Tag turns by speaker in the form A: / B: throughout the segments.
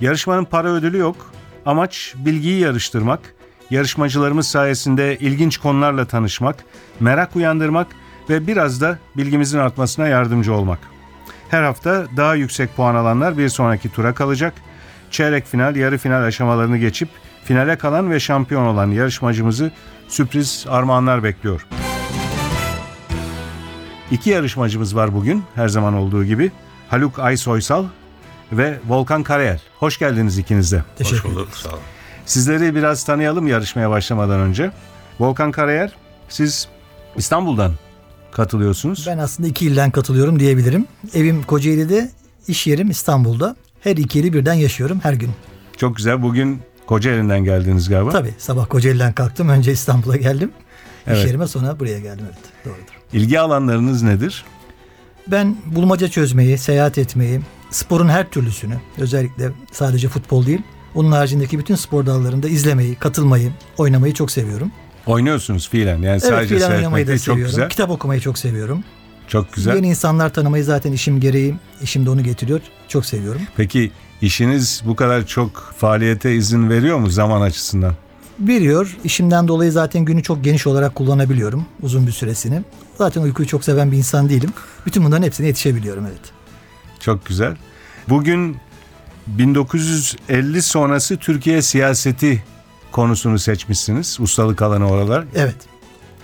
A: Yarışmanın para ödülü yok. Amaç bilgiyi yarıştırmak, yarışmacılarımız sayesinde ilginç konularla tanışmak, merak uyandırmak ve biraz da bilgimizin artmasına yardımcı olmak. Her hafta daha yüksek puan alanlar bir sonraki tura kalacak. Çeyrek final, yarı final aşamalarını geçip finale kalan ve şampiyon olan yarışmacımızı sürpriz armağanlar bekliyor. İki yarışmacımız var bugün her zaman olduğu gibi. Haluk Aysoysal ve Volkan Karayel. Hoş geldiniz ikiniz de.
B: Teşekkür
C: Hoş bulduk. Sağ olun.
A: Sizleri biraz tanıyalım yarışmaya başlamadan önce. Volkan Karayel, siz İstanbul'dan katılıyorsunuz.
B: Ben aslında iki ilden katılıyorum diyebilirim. Evim Kocaeli'de, iş yerim İstanbul'da. Her iki ili birden yaşıyorum her gün.
A: Çok güzel. Bugün Kocaeli'nden geldiniz galiba.
B: Tabii sabah Kocaeli'den kalktım. Önce İstanbul'a geldim.
A: Evet.
B: İş yerime sonra buraya geldim. Evet doğrudur.
A: İlgi alanlarınız nedir?
B: Ben bulmaca çözmeyi, seyahat etmeyi, sporun her türlüsünü özellikle sadece futbol değil onun haricindeki bütün spor dallarında izlemeyi, katılmayı, oynamayı çok seviyorum.
A: Oynuyorsunuz fiilen. Yani
B: Evet
A: sadece seyretmek
B: oynamayı da
A: değil. Çok
B: seviyorum.
A: güzel.
B: Kitap okumayı çok seviyorum.
A: Çok güzel.
B: Yeni insanlar tanımayı zaten işim gereği, işim de onu getiriyor. Çok seviyorum.
A: Peki işiniz bu kadar çok faaliyete izin veriyor mu zaman açısından?
B: Veriyor. İşimden dolayı zaten günü çok geniş olarak kullanabiliyorum uzun bir süresini. Zaten uykuyu çok seven bir insan değilim. Bütün bunların hepsine yetişebiliyorum evet.
A: Çok güzel. Bugün 1950 sonrası Türkiye siyaseti konusunu seçmişsiniz. Ustalık alanı oralar.
B: Evet.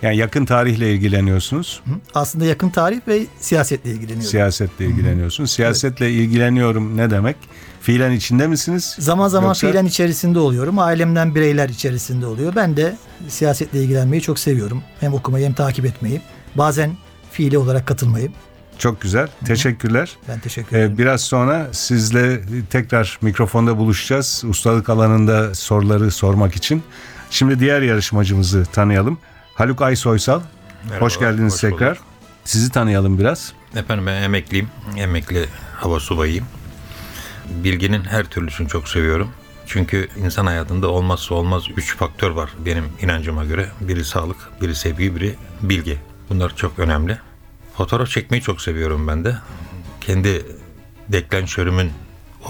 A: Yani yakın tarihle ilgileniyorsunuz.
B: Hı. Aslında yakın tarih ve siyasetle ilgileniyorum.
A: Siyasetle ilgileniyorsunuz. Siyasetle ilgileniyorum ne demek? Fiilen içinde misiniz?
B: zaman zaman
A: Yoksa-
B: fiilen içerisinde oluyorum. Ailemden bireyler içerisinde oluyor. Ben de siyasetle ilgilenmeyi çok seviyorum. Hem okumayı hem takip etmeyi. Bazen fiili olarak katılmayı.
A: Çok güzel. Teşekkürler.
B: Ben teşekkür ederim.
A: Ee, biraz sonra sizle tekrar mikrofonda buluşacağız. Ustalık alanında soruları sormak için. Şimdi diğer yarışmacımızı tanıyalım. Haluk Aysoysal.
C: Merhaba,
A: hoş geldiniz
C: hoş
A: tekrar.
C: bulduk.
A: Sizi tanıyalım biraz.
C: Efendim ben emekliyim. Emekli hava subayıyım. Bilginin her türlüsünü çok seviyorum. Çünkü insan hayatında olmazsa olmaz üç faktör var benim inancıma göre. Biri sağlık, biri sevgi, biri bilgi. Bunlar çok önemli. Fotoğraf çekmeyi çok seviyorum ben de. Kendi deklanşörümün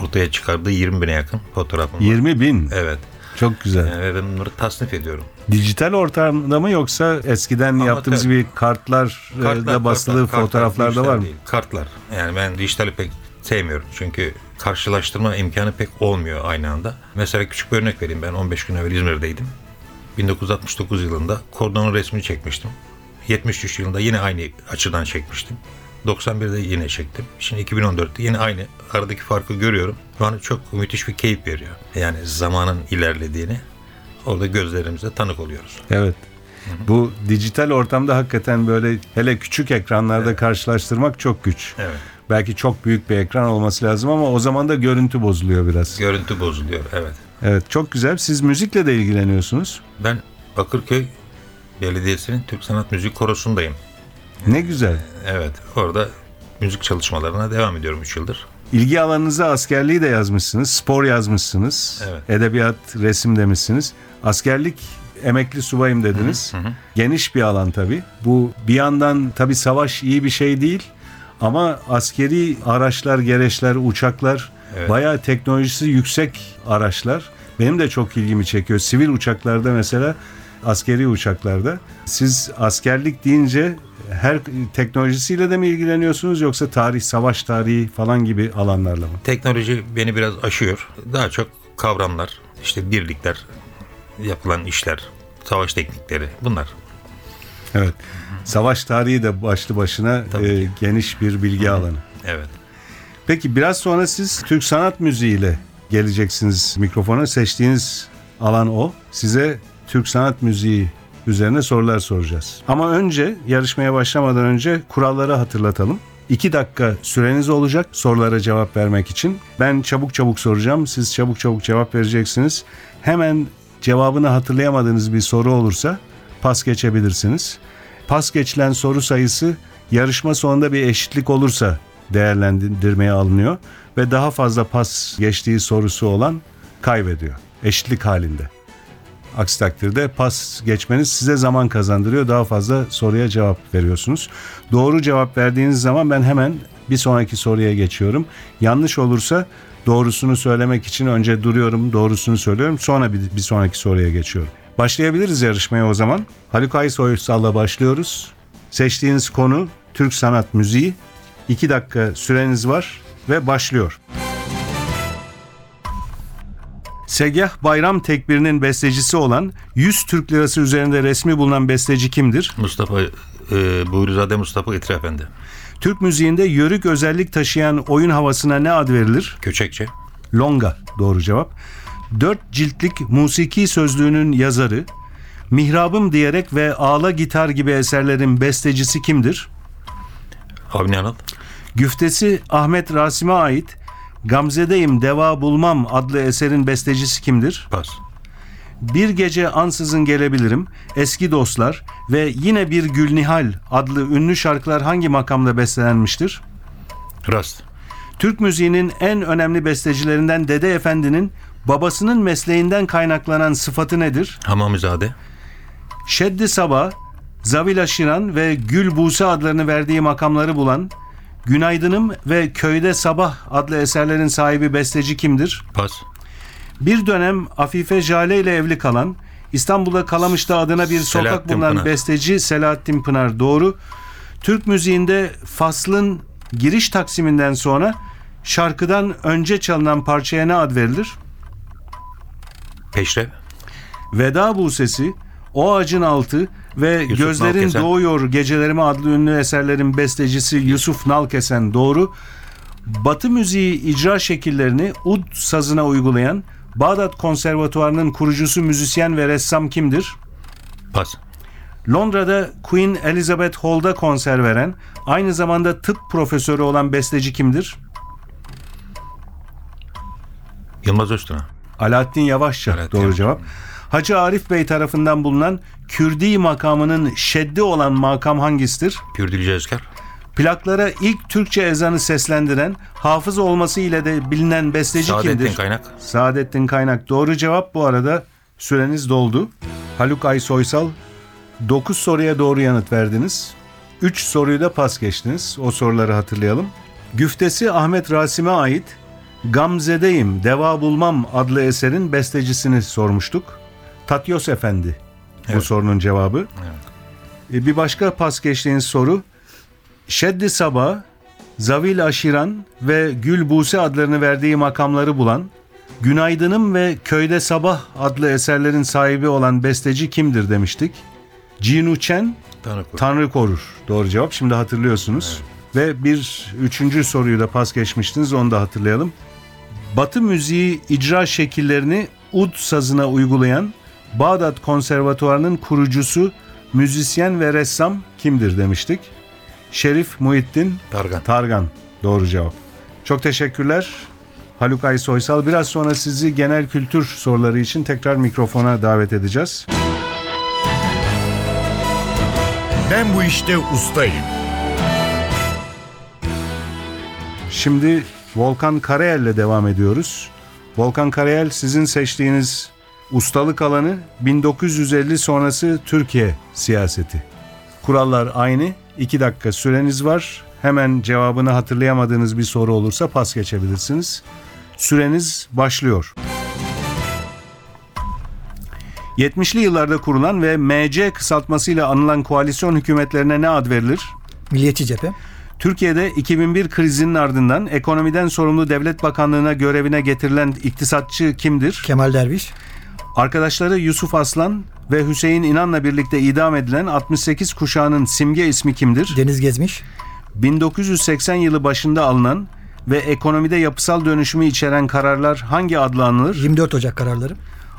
C: ortaya çıkardığı 20 bine yakın fotoğrafım var.
A: 20 bin.
C: Evet.
A: Çok güzel.
C: Ve ben bunları tasnif ediyorum.
A: Dijital ortamda mı yoksa eskiden yaptığımız
C: tabii.
A: gibi kartlar, da basılı
C: kartlar,
A: fotoğraflar da
C: dijital
A: var mı?
C: değil, Kartlar. Yani ben dijitali pek sevmiyorum. Çünkü karşılaştırma imkanı pek olmuyor aynı anda. Mesela küçük bir örnek vereyim. Ben 15 gün evvel İzmir'deydim. 1969 yılında kordonun resmini çekmiştim. 73 yılında yine aynı açıdan çekmiştim. 91'de yine çektim. Şimdi 2014'te yine aynı. Aradaki farkı görüyorum. Bana çok müthiş bir keyif veriyor. Yani zamanın ilerlediğini orada gözlerimizle tanık oluyoruz.
A: Evet. Bu dijital ortamda hakikaten böyle hele küçük ekranlarda karşılaştırmak çok güç.
C: Evet.
A: Belki çok büyük bir ekran olması lazım ama o zaman da görüntü bozuluyor biraz.
C: Görüntü bozuluyor. Evet.
A: Evet çok güzel. Siz müzikle de ilgileniyorsunuz.
C: Ben Bakırköy Belediyesi'nin Türk Sanat Müzik Korosu'ndayım.
A: Ne güzel.
C: Evet, orada müzik çalışmalarına devam ediyorum 3 yıldır.
A: İlgi alanınıza askerliği de yazmışsınız, spor yazmışsınız,
C: Evet.
A: edebiyat, resim demişsiniz. Askerlik emekli subayım dediniz. Geniş bir alan tabii. Bu bir yandan tabii savaş iyi bir şey değil ama askeri araçlar, gereçler, uçaklar
C: Evet.
A: bayağı teknolojisi yüksek araçlar. Benim de çok ilgimi çekiyor. Sivil uçaklarda mesela askeri uçaklarda. Siz askerlik deyince her teknolojisiyle de mi ilgileniyorsunuz yoksa tarih, savaş tarihi falan gibi alanlarla mı?
C: Teknoloji beni biraz aşıyor. Daha çok kavramlar, işte birlikler, yapılan işler, savaş teknikleri bunlar.
A: Evet. Savaş tarihi de başlı başına
C: Tabii
A: e, geniş bir bilgi alanı.
C: Evet.
A: Peki biraz sonra siz Türk sanat müziğiyle geleceksiniz mikrofona. Seçtiğiniz alan o. Size Türk sanat müziği üzerine sorular soracağız. Ama önce yarışmaya başlamadan önce kuralları hatırlatalım. İki dakika süreniz olacak sorulara cevap vermek için. Ben çabuk çabuk soracağım. Siz çabuk çabuk cevap vereceksiniz. Hemen cevabını hatırlayamadığınız bir soru olursa pas geçebilirsiniz. Pas geçilen soru sayısı yarışma sonunda bir eşitlik olursa değerlendirmeye alınıyor ve daha fazla pas geçtiği sorusu olan kaybediyor. Eşitlik halinde. Aksi takdirde pas geçmeniz size zaman kazandırıyor. Daha fazla soruya cevap veriyorsunuz. Doğru cevap verdiğiniz zaman ben hemen bir sonraki soruya geçiyorum. Yanlış olursa doğrusunu söylemek için önce duruyorum, doğrusunu söylüyorum. Sonra bir, bir sonraki soruya geçiyorum. Başlayabiliriz yarışmaya o zaman. Haluk Aysoysal'la başlıyoruz. Seçtiğiniz konu Türk sanat müziği. 2 dakika süreniz var ve başlıyor. Segah Bayram Tekbir'in bestecisi olan 100 Türk Lirası üzerinde resmi bulunan besteci kimdir?
C: Mustafa e, Buyuruzade Mustafa İtri Efendi.
A: Türk müziğinde yörük özellik taşıyan oyun havasına ne ad verilir?
C: Köçekçi.
A: Longa doğru cevap. Dört ciltlik musiki sözlüğünün yazarı, Mihrabım diyerek ve Ağla Gitar gibi eserlerin bestecisi kimdir?
C: Avni Anıl.
A: Güftesi Ahmet Rasim'e ait Gamzedeyim Deva Bulmam adlı eserin bestecisi kimdir?
C: Pas.
A: Bir gece ansızın gelebilirim, eski dostlar ve yine bir Gülnihal adlı ünlü şarkılar hangi makamda bestelenmiştir?
C: Rast.
A: Türk müziğinin en önemli bestecilerinden Dede Efendi'nin babasının mesleğinden kaynaklanan sıfatı nedir?
C: Hamamizade.
A: Şeddi Sabah, Zavila Şiran ve Gül Buse adlarını verdiği makamları bulan Günaydınım ve Köyde Sabah adlı eserlerin sahibi besteci kimdir?
C: Pas.
A: Bir dönem Afife Jale ile evli kalan, İstanbul'da Kalamış'ta adına bir sokak
C: Selahattin
A: bulunan
C: Pınar.
A: besteci Selahattin Pınar doğru. Türk müziğinde faslın giriş taksiminden sonra şarkıdan önce çalınan parçaya ne ad verilir?
C: Peşrev.
A: Veda Busesi, O Ağacın Altı ve
C: Yusuf
A: Gözlerin
C: Nalkesen.
A: Doğuyor Gecelerime adlı ünlü eserlerin bestecisi Yusuf Nalkesen doğru. Batı müziği icra şekillerini ud sazına uygulayan Bağdat Konservatuvarı'nın kurucusu müzisyen ve ressam kimdir?
C: Pas.
A: Londra'da Queen Elizabeth Hall'da konser veren, aynı zamanda tıp profesörü olan besteci kimdir?
C: Yılmaz Öztürk'e.
A: Alaaddin Yavaşça
C: Alaaddin
A: doğru
C: Yavaşça.
A: cevap. Hacı Arif Bey tarafından bulunan Kürdi makamının şeddi olan makam hangisidir?
C: Kürdülce Özker.
A: Plaklara ilk Türkçe ezanı seslendiren, hafız olması ile de bilinen besteci
C: Saadettin
A: kimdir?
C: Kaynak.
A: Saadettin Kaynak. Doğru cevap bu arada süreniz doldu. Haluk Ay Soysal 9 soruya doğru yanıt verdiniz. 3 soruyu da pas geçtiniz. O soruları hatırlayalım. Güftesi Ahmet Rasim'e ait Gamzedeyim Deva Bulmam adlı eserin bestecisini sormuştuk. Tatyos Efendi bu
C: Evet.
A: sorunun cevabı. E, Bir başka pas geçtiğiniz soru Şeddi Sabah, Zavil Aşiran ve Gül Buse adlarını verdiği makamları bulan, Günaydınım ve Köyde Sabah adlı eserlerin sahibi olan besteci kimdir demiştik. Cinu Chen,
C: Tanrı korusun.
A: Tanrı Korur. Doğru cevap. Şimdi hatırlıyorsunuz. Ve bir üçüncü soruyu da pas geçmiştiniz. Onu da hatırlayalım. Batı müziği icra şekillerini ud sazına uygulayan Bağdat Konservatuvarı'nın kurucusu, müzisyen ve ressam kimdir demiştik. Şerif Muhittin
C: Targan.
A: Targan. Doğru cevap. Çok teşekkürler. Haluk Ay Soysal. Biraz sonra sizi genel kültür soruları için tekrar mikrofona davet edeceğiz.
D: Ben bu işte ustayım.
A: Şimdi Volkan Karayel'le devam ediyoruz. Volkan Karayel sizin seçtiğiniz ustalık alanı 1950 sonrası Türkiye siyaseti. Kurallar aynı. 2 dakika süreniz var. Hemen cevabını hatırlayamadığınız bir soru olursa pas geçebilirsiniz. Süreniz başlıyor. 70'li yıllarda kurulan ve MC kısaltmasıyla anılan koalisyon hükümetlerine ne ad verilir?
B: Milliyetçi cephe.
A: Türkiye'de 2001 krizinin ardından ekonomiden sorumlu devlet bakanlığına görevine getirilen iktisatçı kimdir?
B: Kemal Derviş.
A: Arkadaşları Yusuf Aslan ve Hüseyin İnan'la birlikte idam edilen 68 kuşağının simge ismi kimdir?
B: Deniz Gezmiş.
A: 1980 yılı başında alınan ve ekonomide yapısal dönüşümü içeren kararlar hangi adla anılır?
B: 24 Ocak kararları.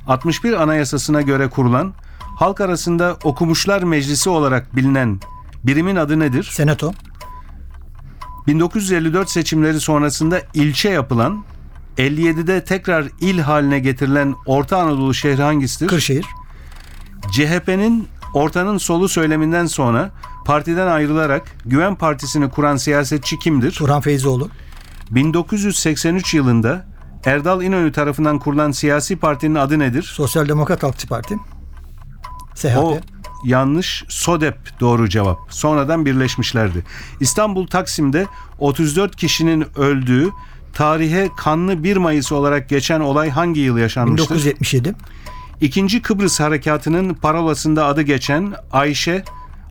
A: 61 Anayasasına göre kurulan, halk arasında Okumuşlar Meclisi olarak bilinen birimin adı nedir?
B: Senato.
A: 1954 seçimleri sonrasında ilçe yapılan 57'de tekrar il haline getirilen Orta Anadolu şehri hangisidir?
B: Kırşehir.
A: CHP'nin ortanın solu söyleminden sonra partiden ayrılarak Güven Partisi'ni kuran siyasetçi kimdir?
B: Turhan Feyzioğlu.
A: 1983 yılında Erdal İnönü tarafından kurulan siyasi partinin adı nedir?
B: Sosyal Demokrat Halkçı Parti. SHP.
A: O yanlış. SODEP doğru cevap. Sonradan birleşmişlerdi. İstanbul Taksim'de 34 kişinin öldüğü tarihe kanlı 1 Mayıs olarak geçen olay hangi yıl yaşanmıştır?
B: 1977.
A: İkinci Kıbrıs Harekatı'nın parolasında adı geçen Ayşe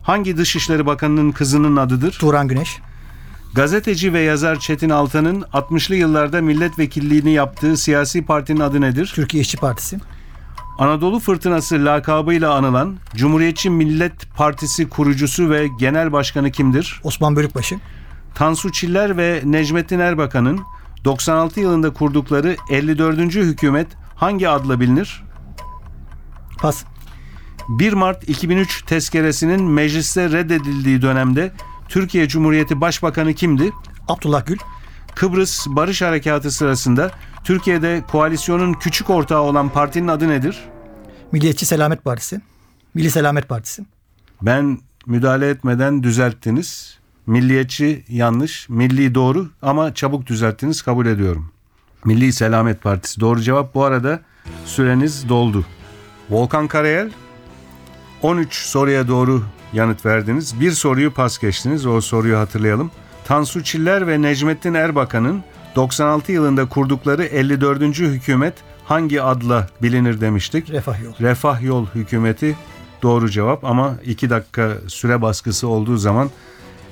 A: hangi Dışişleri Bakanı'nın kızının adıdır?
B: Turan Güneş.
A: Gazeteci ve yazar Çetin Altan'ın 60'lı yıllarda milletvekilliğini yaptığı siyasi partinin adı nedir?
B: Türkiye İşçi Partisi.
A: Anadolu Fırtınası lakabıyla anılan Cumhuriyetçi Millet Partisi kurucusu ve genel başkanı kimdir?
B: Osman Bölükbaşı.
A: Tansu Çiller ve Necmettin Erbakan'ın 96 yılında kurdukları 54. hükümet hangi adla bilinir?
B: Pas.
A: 1 Mart 2003 tezkeresinin mecliste reddedildiği dönemde Türkiye Cumhuriyeti Başbakanı kimdi?
B: Abdullah Gül.
A: Kıbrıs Barış Harekatı sırasında Türkiye'de koalisyonun küçük ortağı olan partinin adı nedir?
B: Milliyetçi Selamet Partisi. Milli Selamet Partisi.
A: Ben müdahale etmeden düzelttiniz. Milliyetçi yanlış, milli doğru ama çabuk düzelttiniz kabul ediyorum. Milli Selamet Partisi doğru cevap. Bu arada süreniz doldu. Volkan Karayel 13 soruya doğru yanıt verdiniz. Bir soruyu pas geçtiniz. O soruyu hatırlayalım. Tansu Çiller ve Necmettin Erbakan'ın 96 yılında kurdukları 54. hükümet hangi adla bilinir demiştik?
B: Refah Yol.
A: Refah Yol Hükümeti doğru cevap ama 2 dakika süre baskısı olduğu zaman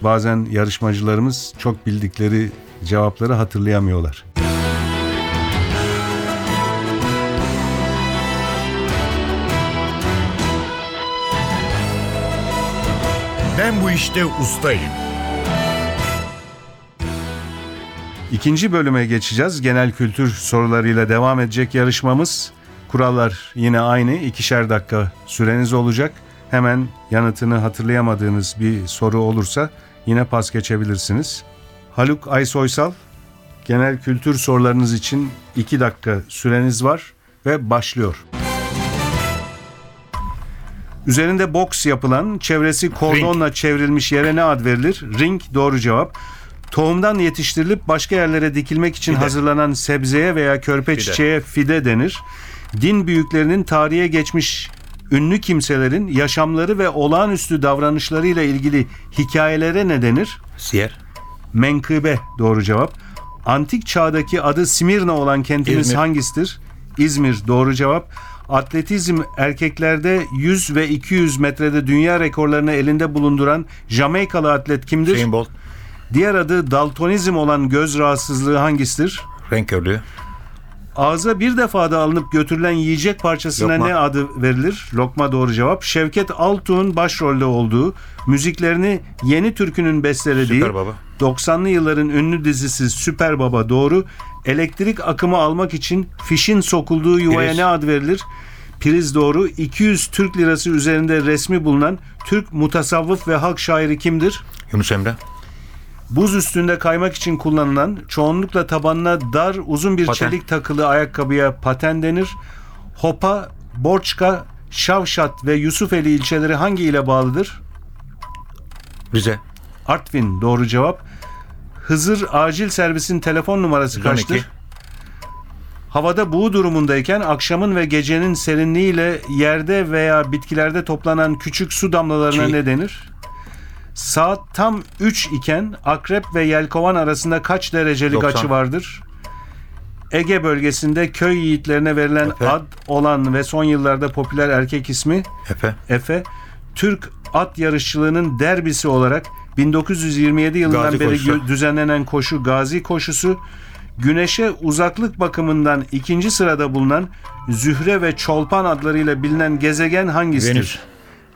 A: bazen yarışmacılarımız çok bildikleri cevapları hatırlayamıyorlar.
D: Ben bu işte ustayım.
A: İkinci bölüme geçeceğiz. Genel kültür sorularıyla devam edecek yarışmamız. Kurallar yine aynı. İkişer dakika süreniz olacak. Hemen yanıtını hatırlayamadığınız bir soru olursa yine pas geçebilirsiniz. Haluk Aysoysal, genel kültür sorularınız için 2 dakika süreniz var ve başlıyor. Üzerinde boks yapılan, çevresi kordonla çevrilmiş yere ne ad verilir? Ring doğru cevap. Tohumdan yetiştirilip başka yerlere dikilmek için
C: Fide.
A: hazırlanan sebzeye veya körpe
C: Fide.
A: çiçeğe fide denir. Din büyüklerinin tarihe geçmiş ünlü kimselerin yaşamları ve olağanüstü davranışlarıyla ilgili hikayelere ne denir?
C: Siyer.
A: Menkıbe doğru cevap. Antik çağdaki adı Simirna olan kentimiz
C: İzmir.
A: hangisidir? İzmir doğru cevap. Atletizm erkeklerde 100 ve 200 metrede dünya rekorlarını elinde bulunduran Jamaikalı atlet kimdir?
C: Hüseyin Bolt.
A: Diğer adı daltonizm olan göz rahatsızlığı hangisidir?
C: Renk körlüğü.
A: Ağza bir defada alınıp götürülen yiyecek parçasına
C: Lokma.
A: ne adı verilir? Lokma doğru cevap. Şevket Altuğ'un başrolde olduğu, müziklerini Yeni Türkü'nün bestelediği,
C: Süper Baba.
A: 90'lı yılların ünlü dizisi Süper Baba doğru. Elektrik akımı almak için fişin sokulduğu yuvaya
C: Priz.
A: ne ad verilir? Priz doğru. 200 Türk lirası üzerinde resmi bulunan Türk mutasavvıf ve halk şairi kimdir?
C: Yunus Emre.
A: Buz üstünde kaymak için kullanılan çoğunlukla tabanına dar uzun bir
C: Paten.
A: çelik takılı ayakkabıya paten denir. Hopa, Borçka, Şavşat ve Yusufeli ilçeleri hangi ile bağlıdır?
C: Rize.
A: Artvin doğru cevap. Hızır acil servisin telefon numarası
C: 112.
A: kaçtır? Havada buğu durumundayken akşamın ve gecenin serinliğiyle yerde veya bitkilerde toplanan küçük su damlalarına
C: Çiğ.
A: ne denir? Saat tam 3 iken akrep ve yelkovan arasında kaç derecelik
C: 90.
A: açı vardır? Ege bölgesinde köy yiğitlerine verilen
C: Efe.
A: ad olan ve son yıllarda popüler erkek ismi
C: Efe.
A: Efe, Türk at yarışçılığının derbisi olarak 1927 yılından
C: Gazi
A: beri
C: koşusu.
A: gö- düzenlenen koşu Gazi koşusu, Güneşe uzaklık bakımından ikinci sırada bulunan Zühre ve Çolpan adlarıyla bilinen gezegen hangisidir?
C: Venüs.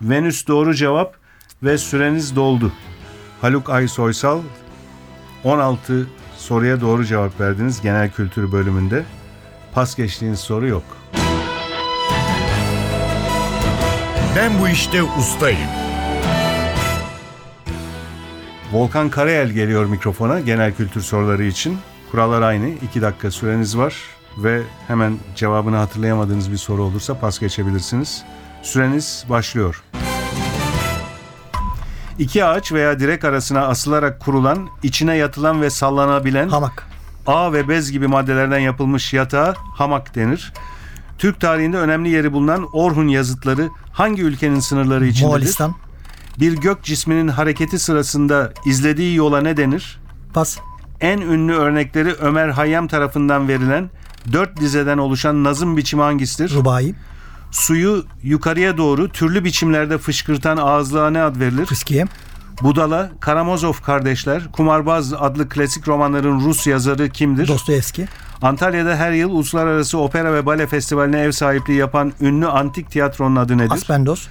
A: Venüs doğru cevap ve süreniz doldu. Haluk Aysoysal 16 soruya doğru cevap verdiniz genel kültür bölümünde. Pas geçtiğiniz soru yok.
D: Ben bu işte ustayım.
A: Volkan Karayel geliyor mikrofona genel kültür soruları için. Kurallar aynı. 2 dakika süreniz var ve hemen cevabını hatırlayamadığınız bir soru olursa pas geçebilirsiniz. Süreniz başlıyor. İki ağaç veya direk arasına asılarak kurulan, içine yatılan ve sallanabilen
B: Hamak.
A: ağ ve bez gibi maddelerden yapılmış yatağa hamak denir. Türk tarihinde önemli yeri bulunan Orhun yazıtları hangi ülkenin sınırları içindedir?
B: Moğolistan.
A: Bir gök cisminin hareketi sırasında izlediği yola ne denir?
B: Pas.
A: En ünlü örnekleri Ömer Hayyam tarafından verilen dört dizeden oluşan nazım biçimi hangisidir?
B: Rubai.
A: Suyu yukarıya doğru türlü biçimlerde fışkırtan ağızlığa ne ad verilir?
B: Fıskiye.
A: Budala, Karamazov kardeşler, Kumarbaz adlı klasik romanların Rus yazarı kimdir?
B: Dostoyevski.
A: Antalya'da her yıl Uluslararası Opera ve Bale Festivali'ne ev sahipliği yapan ünlü antik tiyatronun adı nedir?
B: Aspendos.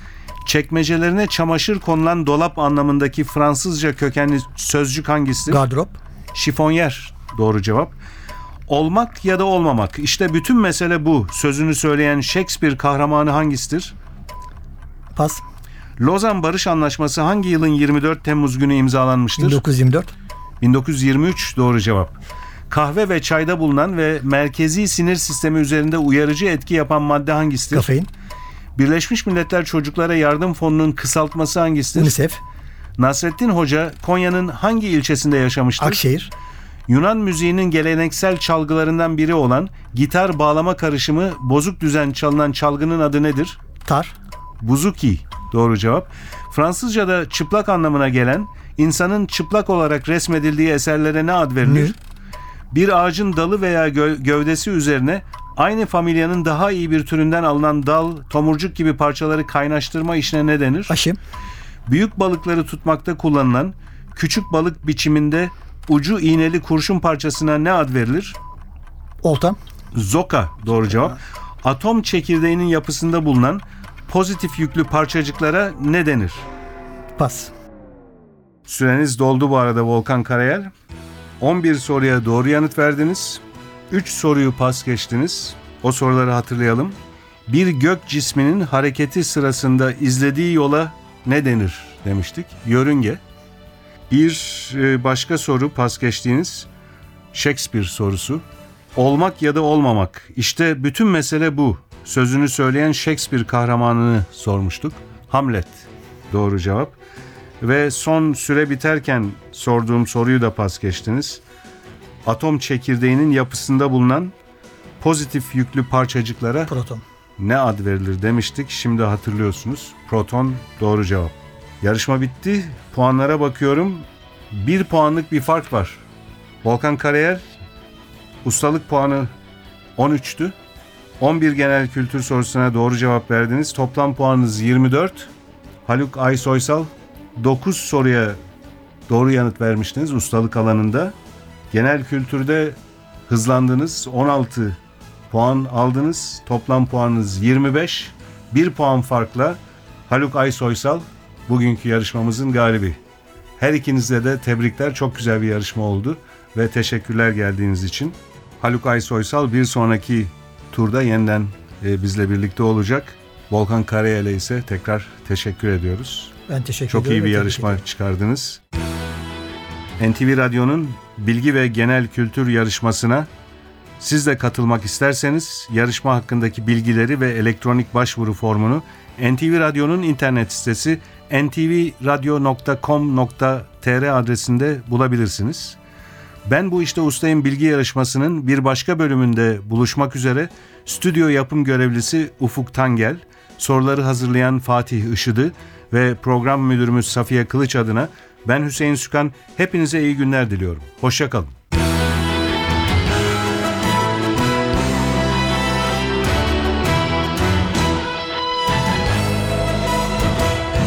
A: Çekmecelerine çamaşır konulan dolap anlamındaki Fransızca kökenli sözcük hangisidir?
B: Gardırop.
A: Şifonyer doğru cevap. Olmak ya da olmamak. İşte bütün mesele bu. Sözünü söyleyen Shakespeare kahramanı hangisidir?
B: Pas.
A: Lozan Barış Anlaşması hangi yılın 24 Temmuz günü imzalanmıştır?
B: 1924.
A: 1923 doğru cevap. Kahve ve çayda bulunan ve merkezi sinir sistemi üzerinde uyarıcı etki yapan madde hangisidir?
B: Kafein.
A: Birleşmiş Milletler Çocuklara Yardım Fonu'nun kısaltması hangisidir?
B: UNICEF.
A: Nasrettin Hoca Konya'nın hangi ilçesinde yaşamıştır?
B: Akşehir.
A: Yunan müziğinin geleneksel çalgılarından biri olan gitar bağlama karışımı bozuk düzen çalınan çalgının adı nedir?
B: Tar.
A: Buzuki. Doğru cevap. Fransızca'da çıplak anlamına gelen, insanın çıplak olarak resmedildiği eserlere ne ad verilir? Bir ağacın dalı veya gö- gövdesi üzerine aynı familyanın daha iyi bir türünden alınan dal, tomurcuk gibi parçaları kaynaştırma işine ne denir?
B: Aşım.
A: Büyük balıkları tutmakta kullanılan küçük balık biçiminde ucu iğneli kurşun parçasına ne ad verilir?
B: Olta.
A: Zoka doğru cevap. Atom çekirdeğinin yapısında bulunan pozitif yüklü parçacıklara ne denir?
B: Pas.
A: Süreniz doldu bu arada Volkan Karayel. 11 soruya doğru yanıt verdiniz. 3 soruyu pas geçtiniz. O soruları hatırlayalım. Bir gök cisminin hareketi sırasında izlediği yola ne denir demiştik. Yörünge. Bir e, başka soru pas geçtiğiniz Shakespeare sorusu. Olmak ya da olmamak. İşte bütün mesele bu. Sözünü söyleyen Shakespeare kahramanını sormuştuk. Hamlet. Doğru cevap. Ve son süre biterken sorduğum soruyu da pas geçtiniz. Atom çekirdeğinin yapısında bulunan pozitif yüklü parçacıklara
B: Proton.
A: ne ad verilir demiştik. Şimdi hatırlıyorsunuz. Proton doğru cevap. Yarışma bitti. Puanlara bakıyorum. Bir puanlık bir fark var. Volkan Karayer ustalık puanı 13'tü. 11 genel kültür sorusuna doğru cevap verdiniz. Toplam puanınız 24. Haluk Aysoysal 9 soruya doğru yanıt vermiştiniz ustalık alanında. Genel kültürde hızlandınız. 16 puan aldınız. Toplam puanınız 25. 1 puan farkla Haluk Aysoysal bugünkü yarışmamızın galibi. Her ikinize de tebrikler. Çok güzel bir yarışma oldu ve teşekkürler geldiğiniz için. Haluk Aysoysal bir sonraki turda yeniden e, bizle birlikte olacak. Volkan Karayel'e ise tekrar teşekkür ediyoruz.
B: Ben teşekkür
A: Çok
B: ediyorum.
A: iyi bir yarışma
B: ederim.
A: çıkardınız. NTV Radyo'nun bilgi ve genel kültür yarışmasına siz de katılmak isterseniz yarışma hakkındaki bilgileri ve elektronik başvuru formunu NTV Radyo'nun internet sitesi ntvradio.com.tr adresinde bulabilirsiniz. Ben bu işte ustayım bilgi yarışmasının bir başka bölümünde buluşmak üzere stüdyo yapım görevlisi Ufuk Tangel, soruları hazırlayan Fatih Işıdı ve program müdürümüz Safiye Kılıç adına ben Hüseyin Sükan hepinize iyi günler diliyorum. Hoşçakalın.